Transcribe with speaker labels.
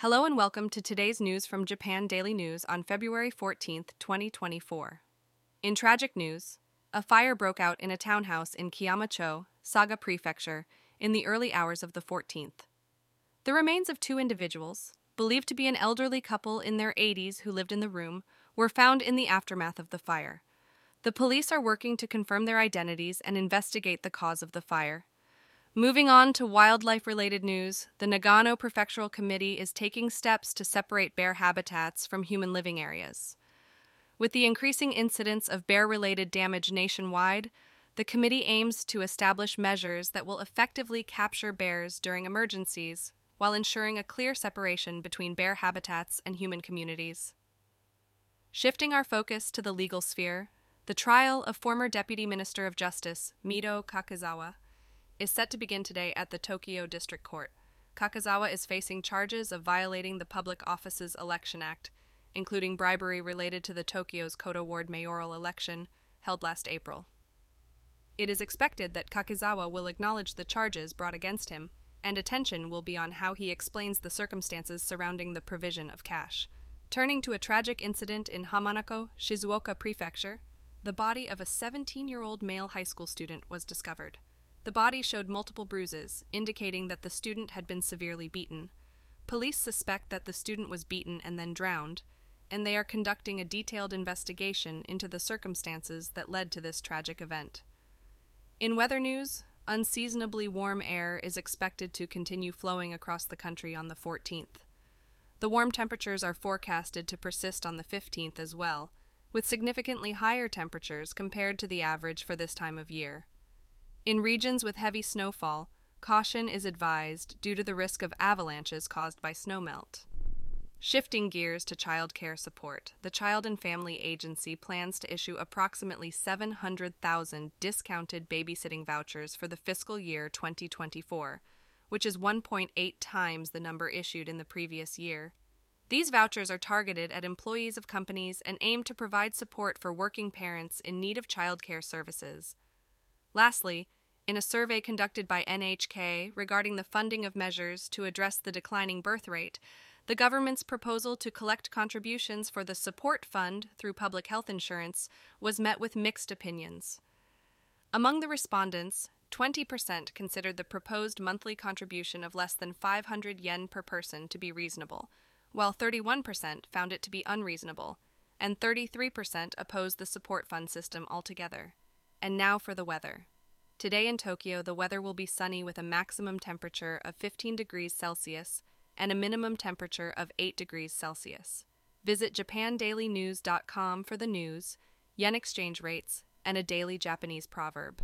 Speaker 1: Hello and welcome to today's news from Japan Daily News on February 14th, 2024. In tragic news, a fire broke out in a townhouse in Kiyamacho, Saga Prefecture, in the early hours of the 14th. The remains of two individuals, believed to be an elderly couple in their 80s who lived in the room, were found in the aftermath of the fire. The police are working to confirm their identities and investigate the cause of the fire. Moving on to wildlife related news, the Nagano Prefectural Committee is taking steps to separate bear habitats from human living areas. With the increasing incidence of bear related damage nationwide, the committee aims to establish measures that will effectively capture bears during emergencies while ensuring a clear separation between bear habitats and human communities. Shifting our focus to the legal sphere, the trial of former Deputy Minister of Justice Mito Kakizawa is set to begin today at the Tokyo District Court. Kakizawa is facing charges of violating the Public Offices Election Act, including bribery related to the Tokyo's Koto Ward mayoral election held last April. It is expected that Kakizawa will acknowledge the charges brought against him, and attention will be on how he explains the circumstances surrounding the provision of cash. Turning to a tragic incident in Hamanako, Shizuoka Prefecture, the body of a 17 year old male high school student was discovered. The body showed multiple bruises, indicating that the student had been severely beaten. Police suspect that the student was beaten and then drowned, and they are conducting a detailed investigation into the circumstances that led to this tragic event. In weather news, unseasonably warm air is expected to continue flowing across the country on the 14th. The warm temperatures are forecasted to persist on the 15th as well, with significantly higher temperatures compared to the average for this time of year. In regions with heavy snowfall, caution is advised due to the risk of avalanches caused by snowmelt. Shifting gears to child care support, the Child and Family Agency plans to issue approximately 700,000 discounted babysitting vouchers for the fiscal year 2024, which is 1.8 times the number issued in the previous year. These vouchers are targeted at employees of companies and aim to provide support for working parents in need of child care services. Lastly, in a survey conducted by NHK regarding the funding of measures to address the declining birth rate, the government's proposal to collect contributions for the support fund through public health insurance was met with mixed opinions. Among the respondents, 20% considered the proposed monthly contribution of less than 500 yen per person to be reasonable, while 31% found it to be unreasonable, and 33% opposed the support fund system altogether. And now for the weather. Today in Tokyo, the weather will be sunny with a maximum temperature of 15 degrees Celsius and a minimum temperature of 8 degrees Celsius. Visit japandailynews.com for the news, yen exchange rates, and a daily Japanese proverb.